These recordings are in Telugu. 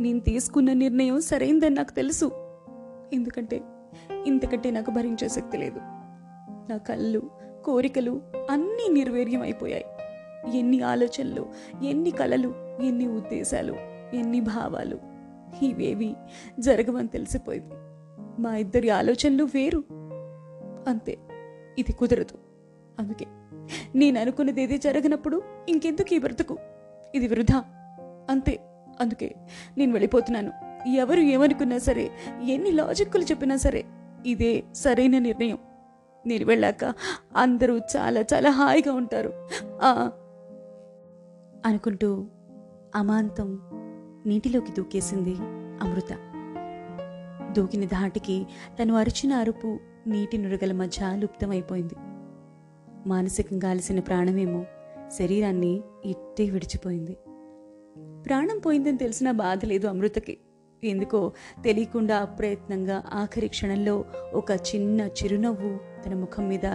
నేను తీసుకున్న నిర్ణయం సరైందని నాకు తెలుసు. ఎందుకంటే ఇంతకంటే నాకు భరించే శక్తి లేదు. నా కళ్ళు కోరికలు అన్నీ నిర్వీర్యం అయిపోయాయి ఎన్ని ఆలోచనలు ఎన్ని కళలు ఎన్ని ఉద్దేశాలు ఎన్ని భావాలు ఇవేవి జరగవని తెలిసిపోయింది. మా ఇద్దరి ఆలోచనలు వేరు. అంతే ఇది కుదరదు. అందుకే నేను అనుకున్నది ఏది జరగనప్పుడు ఇంకెందుకు ఈ బ్రతుకు? ఇది వృధా. అంతే. అందుకే నేను వెళ్ళిపోతున్నాను. ఎవరు ఏమనుకున్నా సరే ఎన్ని లాజిక్కులు చెప్పినా సరే ఇదే సరైన నిర్ణయం. నేను వెళ్ళాక అందరూ చాలా చాలా హాయిగా ఉంటారు. ఆ! అనుకుంటూ అమాంతం నీటిలోకి దూకేసింది అమృత. దూకిన ధాటికి తను అరిచిన అరుపు నీటి నురగల మధ్య లుప్తమైపోయింది. మానసికంగా అలసిన ప్రాణమేమో శరీరాన్ని ఇట్టే విడిచిపోయింది. ప్రాణం పోయిందని తెలిసిన బాధ లేదు అమృతకి. ఎందుకో తెలియకుండా అప్రయత్నంగా ఆఖరి క్షణంలో ఒక చిన్న చిరునవ్వు తన ముఖం మీద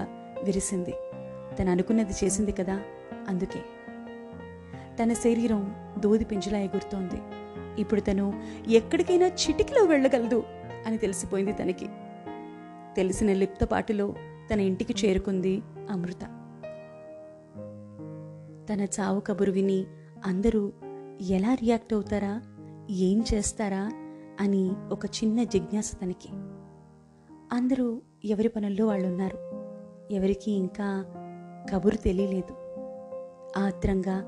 విరిసింది. తను అనుకున్నది చేసింది కదా? అందుకే. తన శరీరం దోది పింజలా ఎగురుతోంది. ఇప్పుడు తను ఎక్కడికైనా చిటికిలో వెళ్ళగలదు అని తెలిసిపోయింది తనకి. తెలిసిన లిప్తపాటులో తన ఇంటికి చేరుకుంది అమృత. తన చావు కబురు విని అందరూ ఎలా రియాక్ట్ అవుతారా? ఏం చేస్తారా? అని ఒక చిన్న జిజ్ఞాస తనకి. అందరూ ఎవరి పనుల్లో వాళ్ళు ఉన్నారు ఎవరికి ఇంకా కబురు తెలియలేదు. ఆత్రంగా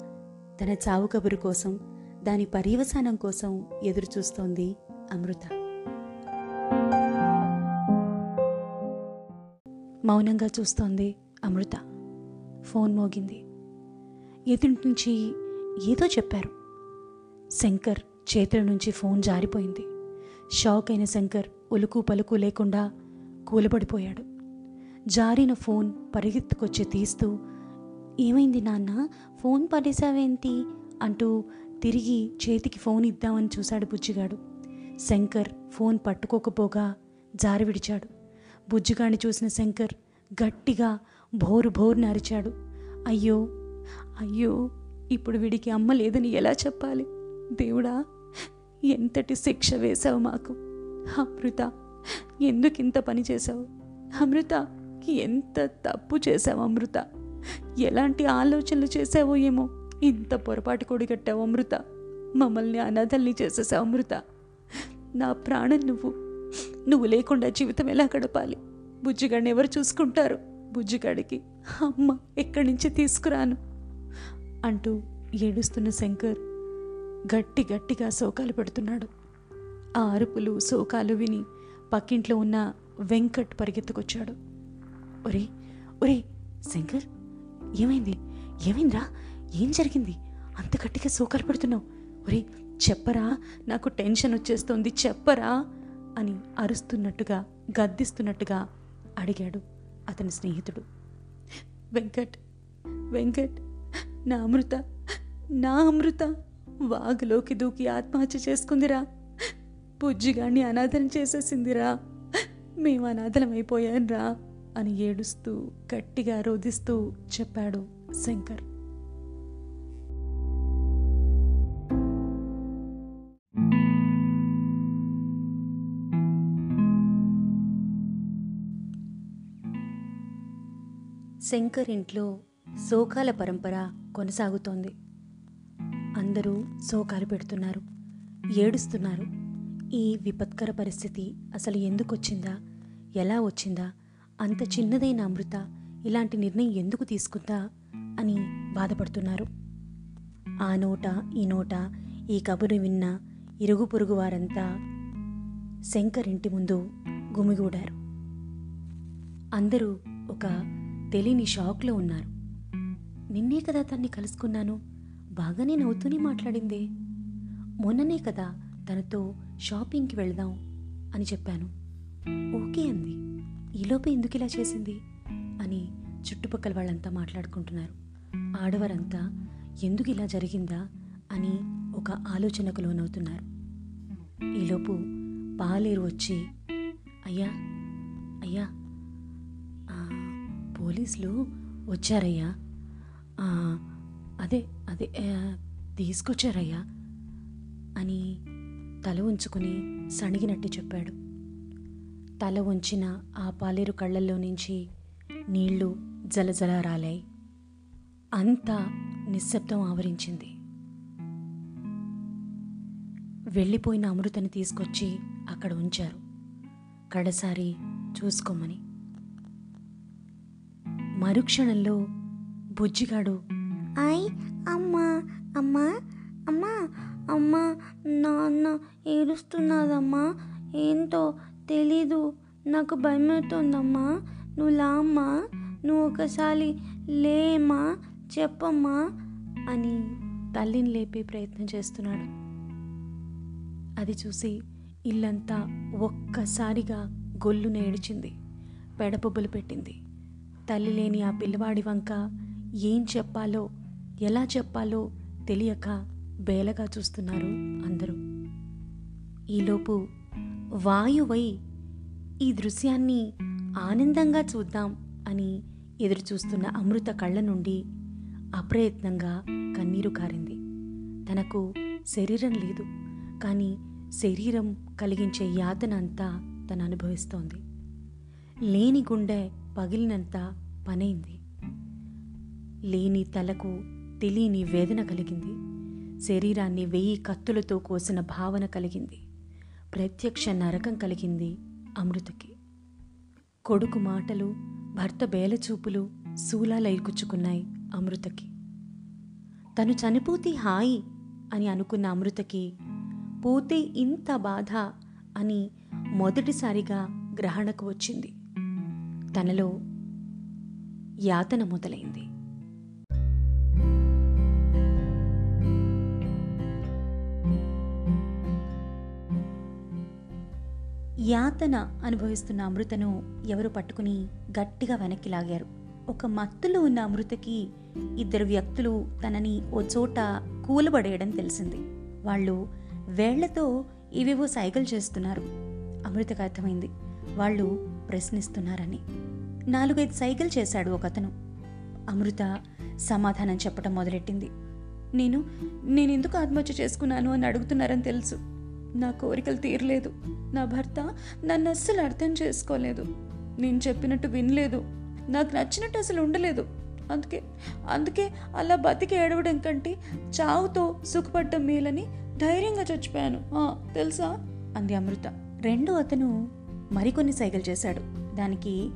తన చావు కబురు కోసం దాని పర్యవసానం కోసం ఎదురు చూస్తోంది అమృత. మౌనంగా చూస్తోంది అమృత. ఫోన్ మోగింది. ఎదుటి నుంచి ఏదో చెప్పారు. శంకర్ చేతుల నుంచి ఫోన్ జారిపోయింది. షాక్ అయిన శంకర్ ఉలుకు పలుకు లేకుండా కూలబడిపోయాడు. జారిన ఫోన్ పరిగెత్తుకొచ్చి తీస్తూ ఏమైంది నాన్న? ఫోన్ పడేశావేంటి? అంటూ తిరిగి చేతికి ఫోన్ ఇద్దామని చూశాడు బుజ్జిగాడు. శంకర్ ఫోన్ పట్టుకోకపోగా జారి విడిచాడు. బుజ్జిగాడిని చూసిన శంకర్ గట్టిగా భోరు భోరున అరిచాడు. అయ్యో అయ్యో ఇప్పుడు వీడికి అమ్మ లేదని ఎలా చెప్పాలి? దేవుడా ఎంతటి శిక్ష వేశావు మాకు. అమృత ఎందుకింత పని చేశావు? అమృత ఎంత తప్పు చేశావు అమృత? ఎలాంటి ఆలోచనలు చేసావో ఏమో? ఇంత పొరపాటు కొడిగట్టావు అమృత. మమ్మల్ని అనాథల్ని చేసేసావు అమృత. నా ప్రాణం నువ్వు. నువ్వు లేకుండా జీవితం ఎలా గడపాలి? బుజ్జిగాడిని ఎవరు చూసుకుంటారు? బుజ్జిగాడికి అమ్మ ఎక్కడి నుంచి తీసుకురాను? అంటూ ఏడుస్తున్న శంకర్ గట్టి గట్టిగా శోకాలు పెడుతున్నాడు. ఆ అరుపులు శోకాలు విని పక్కింట్లో ఉన్న వెంకట్ పరిగెత్తుకొచ్చాడు. ఒరే ఒరే శంకర్ ఏమైంది? ఏమైందిరా? ఏం జరిగింది? అంత గట్టిగా శోకాలు పెడుతున్నావు. ఒరే చెప్పరా? నాకు టెన్షన్ వచ్చేస్తోంది చెప్పరా? అని అరుస్తున్నట్టుగా గద్దిస్తున్నట్టుగా అడిగాడు అతని స్నేహితుడు. వెంకట్ వెంకట్ నా అమృత నా అమృత వాగులోకి దూకి ఆత్మహత్య చేసుకుందిరా. బుజ్జిగాన్ని అనాథం చేసేసిందిరా. మేము అనాథలం అయిపోయాన్రా అని ఏడుస్తూ గట్టిగా రోధిస్తూ చెప్పాడు శంకర్. శంకర్ ఇంట్లో శోకాల పరంపర కొనసాగుతోంది. అందరూ శోకాలు పెడుతున్నారు. ఏడుస్తున్నారు. ఈ విపత్కర పరిస్థితి అసలు ఎందుకు వచ్చిందా? ఎలా వచ్చిందా? అంత చిన్నదైన అమృత ఇలాంటి నిర్ణయం ఎందుకు తీసుకుందా? అని బాధపడుతున్నారు. ఆ నోట ఈ నోట ఈ కబురు విన్న ఇరుగు పొరుగు వారంతా శంకర్ ఇంటి ముందు గుమిగూడారు. అందరూ ఒక తెలియని షాక్లో ఉన్నారు. నిన్నే కదా తన్ని కలుసుకున్నాను. బాగానే నవ్వుతూనే మాట్లాడింది. మొన్ననే కదా తనతో షాపింగ్కి వెళదాం అని చెప్పాను. ఓకే అంది. ఈలోపే ఎందుకు ఇలా చేసింది? అని చుట్టుపక్కల వాళ్ళంతా మాట్లాడుకుంటున్నారు. ఆడవారంతా ఎందుకు ఇలా జరిగిందా? అని ఒక ఆలోచనకు లోనవుతున్నారు. ఈలోపు పాలేరు వచ్చి అయ్యా అయ్యా పోలీసులు వచ్చారయ్యా. అదే అదే తీసుకొచ్చారయ్యా అని తల ఉంచుకుని సణిగినట్టు చెప్పాడు. తల ఉంచిన ఆ పాలేరు కళ్ళల్లో నుంచి నీళ్ళు జలజల రాలాయి అంతా నిశ్శబ్దం ఆవరించింది. వెళ్ళిపోయిన అమృతని తీసుకొచ్చి అక్కడ ఉంచారు. కడసారి చూసుకోమని. మరుక్షణంలో బుజ్జిగాడు ఐ అమ్మా అమ్మా అమ్మా అమ్మా నాన్న ఏడుస్తున్నాదమ్మా ఏంటో తెలీదు నాకు భయమవుతోందమ్మా నువ్వు లామ్మా నువ్వు ఒకసారి లేమ్మా చెప్పమ్మా అని తల్లిని లేపే ప్రయత్నం చేస్తున్నాడు. అది చూసి ఇల్లంతా ఒక్కసారిగా గొల్లు నేడిచింది పెడపొబ్బలు పెట్టింది. తల్లి లేని ఆ పిల్లవాడి వంక ఏం చెప్పాలో ఎలా చెప్పాలో తెలియక బేలగా చూస్తున్నారు అందరూ. ఈలోపు వాయువై ఈ దృశ్యాన్ని ఆనందంగా చూద్దాం అని ఎదురు చూస్తున్న అమృత కళ్ళ నుండి అప్రయత్నంగా కన్నీరు కారింది. తనకు శరీరం లేదు కానీ శరీరం కలిగించే యాతన అంతా తను అనుభవిస్తోంది. లేని గుండె పగిలినంత పనైంది. లేని తలకు తెలియని వేదన కలిగింది. శరీరాన్ని వెయ్యి కత్తులతో కోసిన భావన కలిగింది. ప్రత్యక్ష నరకం కలిగింది అమృతకి. కొడుకు మాటలు భర్త బేలచూపులు శూలాలైరుకుచ్చుకున్నాయి అమృతకి. తను చనిపోతే హాయి అని అనుకున్న అమృతకి పోతే ఇంత బాధ అని మొదటిసారిగా గ్రహణకు వచ్చింది. తనలో యాతన మొదలైంది. యాతన అనుభవిస్తున్న అమృతను ఎవరు పట్టుకుని గట్టిగా వెనక్కి లాగారు. ఒక మత్తులో ఉన్న అమృతకి ఇద్దరు వ్యక్తులు తనని ఓ చోట కూలబడేయడం తెలిసింది. వాళ్ళు వేళ్ళతో ఇవేవో సైకిల్ చేస్తున్నారు. అమృతకు అర్థమైంది. వాళ్ళు ప్రశ్నిస్తున్నారని. నాలుగైదు సైకిల్ చేశాడు ఒకతను. అమృత సమాధానం చెప్పడం మొదలెట్టింది. నేను నేను ఎందుకు ఆత్మహత్య చేసుకున్నాను అని అడుగుతున్నారని తెలుసు. నా కోరికలు తీరలేదు. నా భర్త నన్ను అస్సలు అర్థం చేసుకోలేదు. నేను చెప్పినట్టు వినలేదు. నాకు నచ్చినట్టు అసలు ఉండలేదు. అందుకే అందుకే అలా బతికి ఏడవడం కంటే చావుతో సుఖపడ్డం మేలని ధైర్యంగా చచ్చిపోయాను. తెలుసా? అంది అమృత. రెండో అతను మరికొన్ని సైకిల్ చేశాడు. దానికి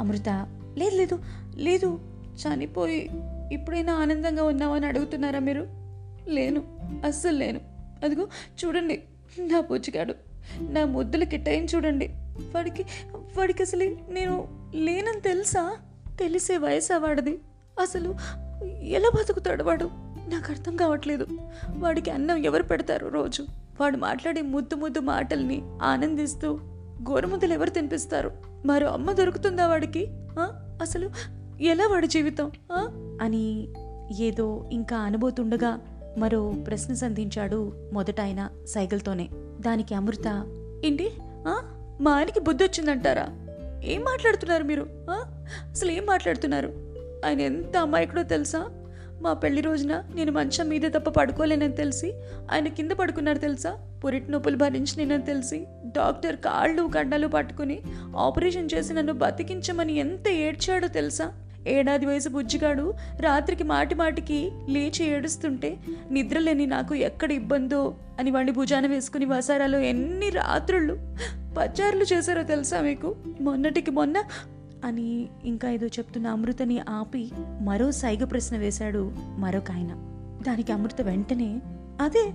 అమృత లేదు లేదు లేదు చనిపోయి ఇప్పుడైనా ఆనందంగా ఉన్నావని అడుగుతున్నారా మీరు? లేను అస్సలు లేను. అదిగో చూడండి. నా పుచ్చిగాడు నా ముద్దులు కిట్టయిన చూడండి. వాడికి వాడికి అసలు నేను లేనని తెలుసా? తెలిసే వయసా వాడిది. అసలు ఎలా బతుకుతాడు వాడు? నాకు అర్థం కావట్లేదు. వాడికి అన్నం ఎవరు పెడతారు రోజు? వాడు మాట్లాడే ముద్దు ముద్దు మాటల్ని ఆనందిస్తూ గోరుముద్దలు ఎవరు తినిపిస్తారు? మరో అమ్మ దొరుకుతుందా వాడికి? అసలు ఎలా వాడి జీవితం? అని ఏదో ఇంకా అనబోతుండగా మరో ప్రశ్న సంధించాడు మొదట ఆయన సైకిల్తోనే దానికి అమృత ఏంటి? ఆ? మా ఆయనకి బుద్ధి వచ్చిందంటారా ఏం మాట్లాడుతున్నారు మీరు? ఆ? అసలు ఏం మాట్లాడుతున్నారు? ఆయన ఎంత అమాయకుడో తెలుసా? మా పెళ్ళి రోజున నేను మంచం మీదే తప్ప పడుకోలేనని తెలిసి ఆయన కింద పడుకున్నారు తెలుసా? పురిటి నొప్పులు భరించలేనని తెలిసి డాక్టర్ కాళ్ళు గడ్డలు పట్టుకుని ఆపరేషన్ చేసి నన్ను బతికించమని ఎంత ఏడ్చాడో తెలుసా? ఏడాది వయసు బుజ్జిగాడు రాత్రికి మాటి మాటికి లేచి ఏడుస్తుంటే నిద్రలేని నాకు ఎక్కడ ఇబ్బందో అని వాడిని భుజాన వేసుకుని వసారాలో ఎన్ని రాత్రుళ్ళు పచారులు చేశారో తెలుసా మీకు? మొన్నటికి మొన్న అని ఇంకా ఏదో చెప్తున్న అమృతని ఆపి మరో సైగ ప్రశ్న వేశాడు మరొక ఆయన. దానికి అమృత వెంటనే అదే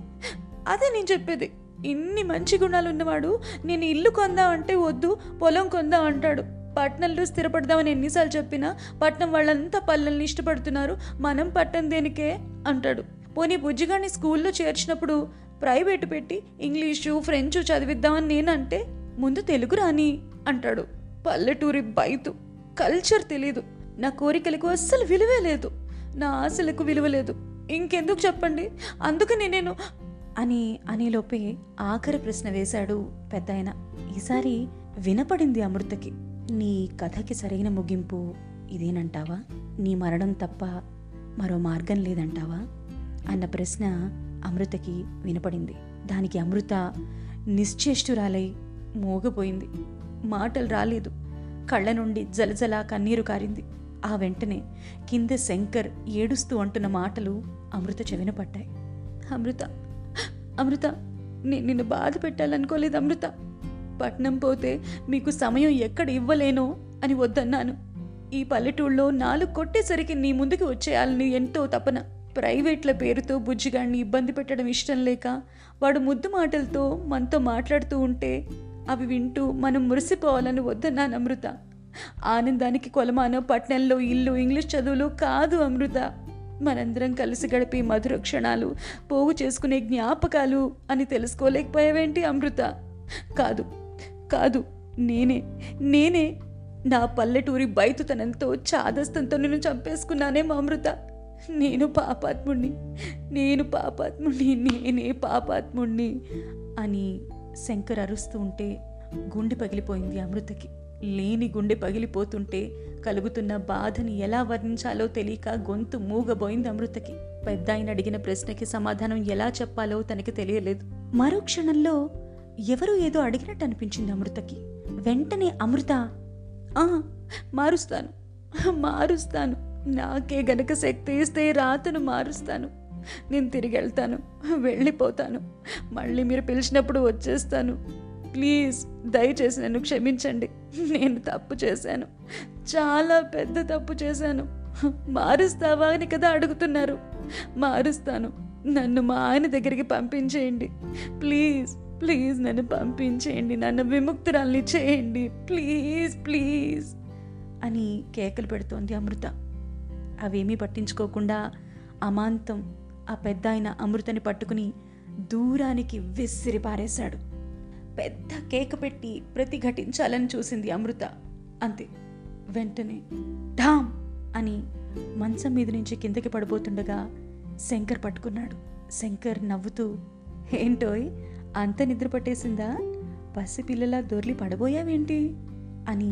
అదే నేను చెప్పేది. ఇన్ని మంచి గుణాలు ఉన్నవాడు నేను ఇల్లు కొందామంటే వద్దు పొలం కొందాం అంటాడు. పట్నంలో స్థిరపడదామని ఎన్నిసార్లు చెప్పినా పట్నం వాళ్ళంతా పల్లెల్ని ఇష్టపడుతున్నారు. మనం పట్టం దేనికే? అంటాడు. పోనీ బుజ్జిగాడిని స్కూల్లో చేర్చినప్పుడు ప్రైవేటు పెట్టి ఇంగ్లీషు ఫ్రెంచు చదివిద్దామని నేనంటే ముందు తెలుగు రాని అంటాడు. పల్లెటూరి బైతు. కల్చర్ తెలీదు. నా కోరికలకు అస్సలు విలువే లేదు. నా ఆశలకు విలువ లేదు. ఇంకెందుకు చెప్పండి? అందుకని నేను అని అనేలోపే ఆఖరి ప్రశ్న వేశాడు పెద్దాయన. ఈసారి వినపడింది అమృతకి. నీ కథకి సరైన ముగింపు ఇదేనంటావా? నీ మరణం తప్ప మరో మార్గం లేదంటావా? అన్న ప్రశ్న అమృతకి వినపడింది. దానికి అమృత నిశ్చేష్టురాలై మోగపోయింది. మాటలు రాలేదు. కళ్ళ నుండి జలజల కన్నీరు కారింది. ఆ వెంటనే కింద శంకర్ ఏడుస్తూ అంటున్న మాటలు అమృత చెవిన పడ్డాయి. అమృత అమృత నేను నిన్ను బాధ పెట్టాలనుకోలేదు అమృత. పట్నం పోతే మీకు సమయం ఎక్కడ ఇవ్వలేనో అని వద్దన్నాను. ఈ పల్లెటూళ్ళలో నాలుగు కొట్టేసరికి నీ ముందుకు వచ్చేయాలని ఎంతో తపన. ప్రైవేట్ల పేరుతో బుజ్జిగాడిని ఇబ్బంది పెట్టడం ఇష్టం లేక వాడు ముద్దు మాటలతో మనతో మాట్లాడుతూ ఉంటే అవి వింటూ మనం మురిసిపోవాలని వద్దన్నాను అమృత. ఆనందానికి కొలమాన పట్నంలో ఇల్లు ఇంగ్లీష్ చదువులు కాదు అమృత. మనందరం కలిసి గడిపే మధుర క్షణాలు పోగు చేసుకునే జ్ఞాపకాలు అని తెలుసుకోలేకపోయావేంటి అమృత? కాదు కాదు. నేనే నేనే నా పల్లెటూరి బయతుతనంతో చాదస్తంతో నిన్ను చంపేసుకున్నానే మా అమృత. నేను పాపాత్ముణ్ణి నేను పాపాత్ముణ్ణి నేనే పాపాత్ముణ్ణి అని శంకర్ అరుస్తూ ఉంటే గుండె పగిలిపోయింది అమృతకి. లేని గుండె పగిలిపోతుంటే కలుగుతున్న బాధని ఎలా వర్ణించాలో తెలియక గొంతు మూగబోయింది అమృతకి. పెద్ద ఆయన అడిగిన ప్రశ్నకి సమాధానం ఎలా చెప్పాలో తనకి తెలియలేదు. మరో క్షణంలో ఎవరో ఏదో అడిగినట్టు అనిపించింది అమృతకి. వెంటనే అమృత మారుస్తాను మారుస్తాను. నాకే గనక శక్తి ఇస్తే రాతను మారుస్తాను. నేను తిరిగి వెళ్తాను వెళ్ళిపోతాను. మళ్ళీ మీరు పిలిచినప్పుడు వచ్చేస్తాను. ప్లీజ్ దయచేసి నన్ను క్షమించండి. నేను తప్పు చేశాను. చాలా పెద్ద తప్పు చేశాను. మారుస్తావా అని కదా అడుగుతున్నారు. మారుస్తాను. నన్ను మా ఆయన దగ్గరికి పంపించేయండి. ప్లీజ్ ప్లీజ్ నన్ను పంపించేయండి నన్ను విముక్తురాల్ని చేయండి. ప్లీజ్ ప్లీజ్ అని కేకలు పెడుతోంది అమృత. అవేమీ పట్టించుకోకుండా అమాంతం ఆ పెద్ద ఆయన అమృతని పట్టుకుని దూరానికి విసిరి పారేశాడు. పెద్ద కేక పెట్టి ప్రతిఘటించాలని చూసింది అమృత. అంతే వెంటనే ఢామ్ అని మంచం మీద నుంచి కిందకి పడిపోతుండగా శంకర్ పట్టుకున్నాడు. శంకర్ నవ్వుతూ ఏంటోయ్ అంత నిద్ర పట్టేసిందా? పసిపిల్లలా దొర్లి పడబోయావేంటి? అని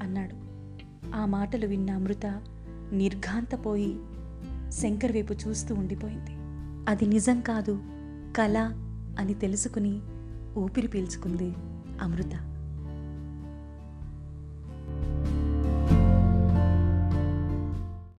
అన్నాడు. ఆ మాటలు విన్న అమృత నిర్ఘాంతపోయి శంకర్ వైపు చూస్తూ ఉండిపోయింది. అది నిజం కాదు కళ అని తెలుసుకుని ఊపిరి పీల్చుకుంది అమృత.